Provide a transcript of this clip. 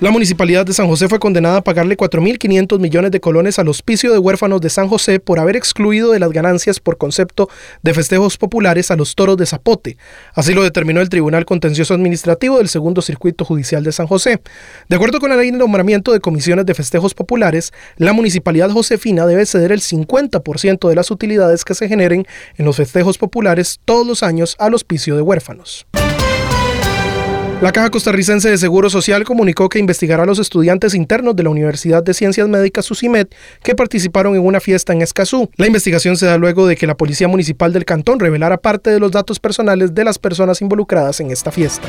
La municipalidad de San José fue condenada a pagarle 4.500 millones de colones al Hospicio de Huérfanos de San José por haber excluido de las ganancias por concepto de festejos populares a los toros de Zapote. Así lo determinó el Tribunal Contencioso Administrativo del Segundo Circuito Judicial de San José. De acuerdo con la ley de nombramiento de comisiones de festejos populares, la municipalidad josefina debe ceder el 50% de las utilidades que se generen en los festejos populares todos los años al Hospicio de Huérfanos. La Caja Costarricense de Seguro Social comunicó que investigará a los estudiantes internos de la Universidad de Ciencias Médicas SUSIMED que participaron en una fiesta en Escazú. La investigación se da luego de que la Policía Municipal del Cantón revelara parte de los datos personales de las personas involucradas en esta fiesta.